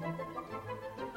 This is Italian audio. Thank you.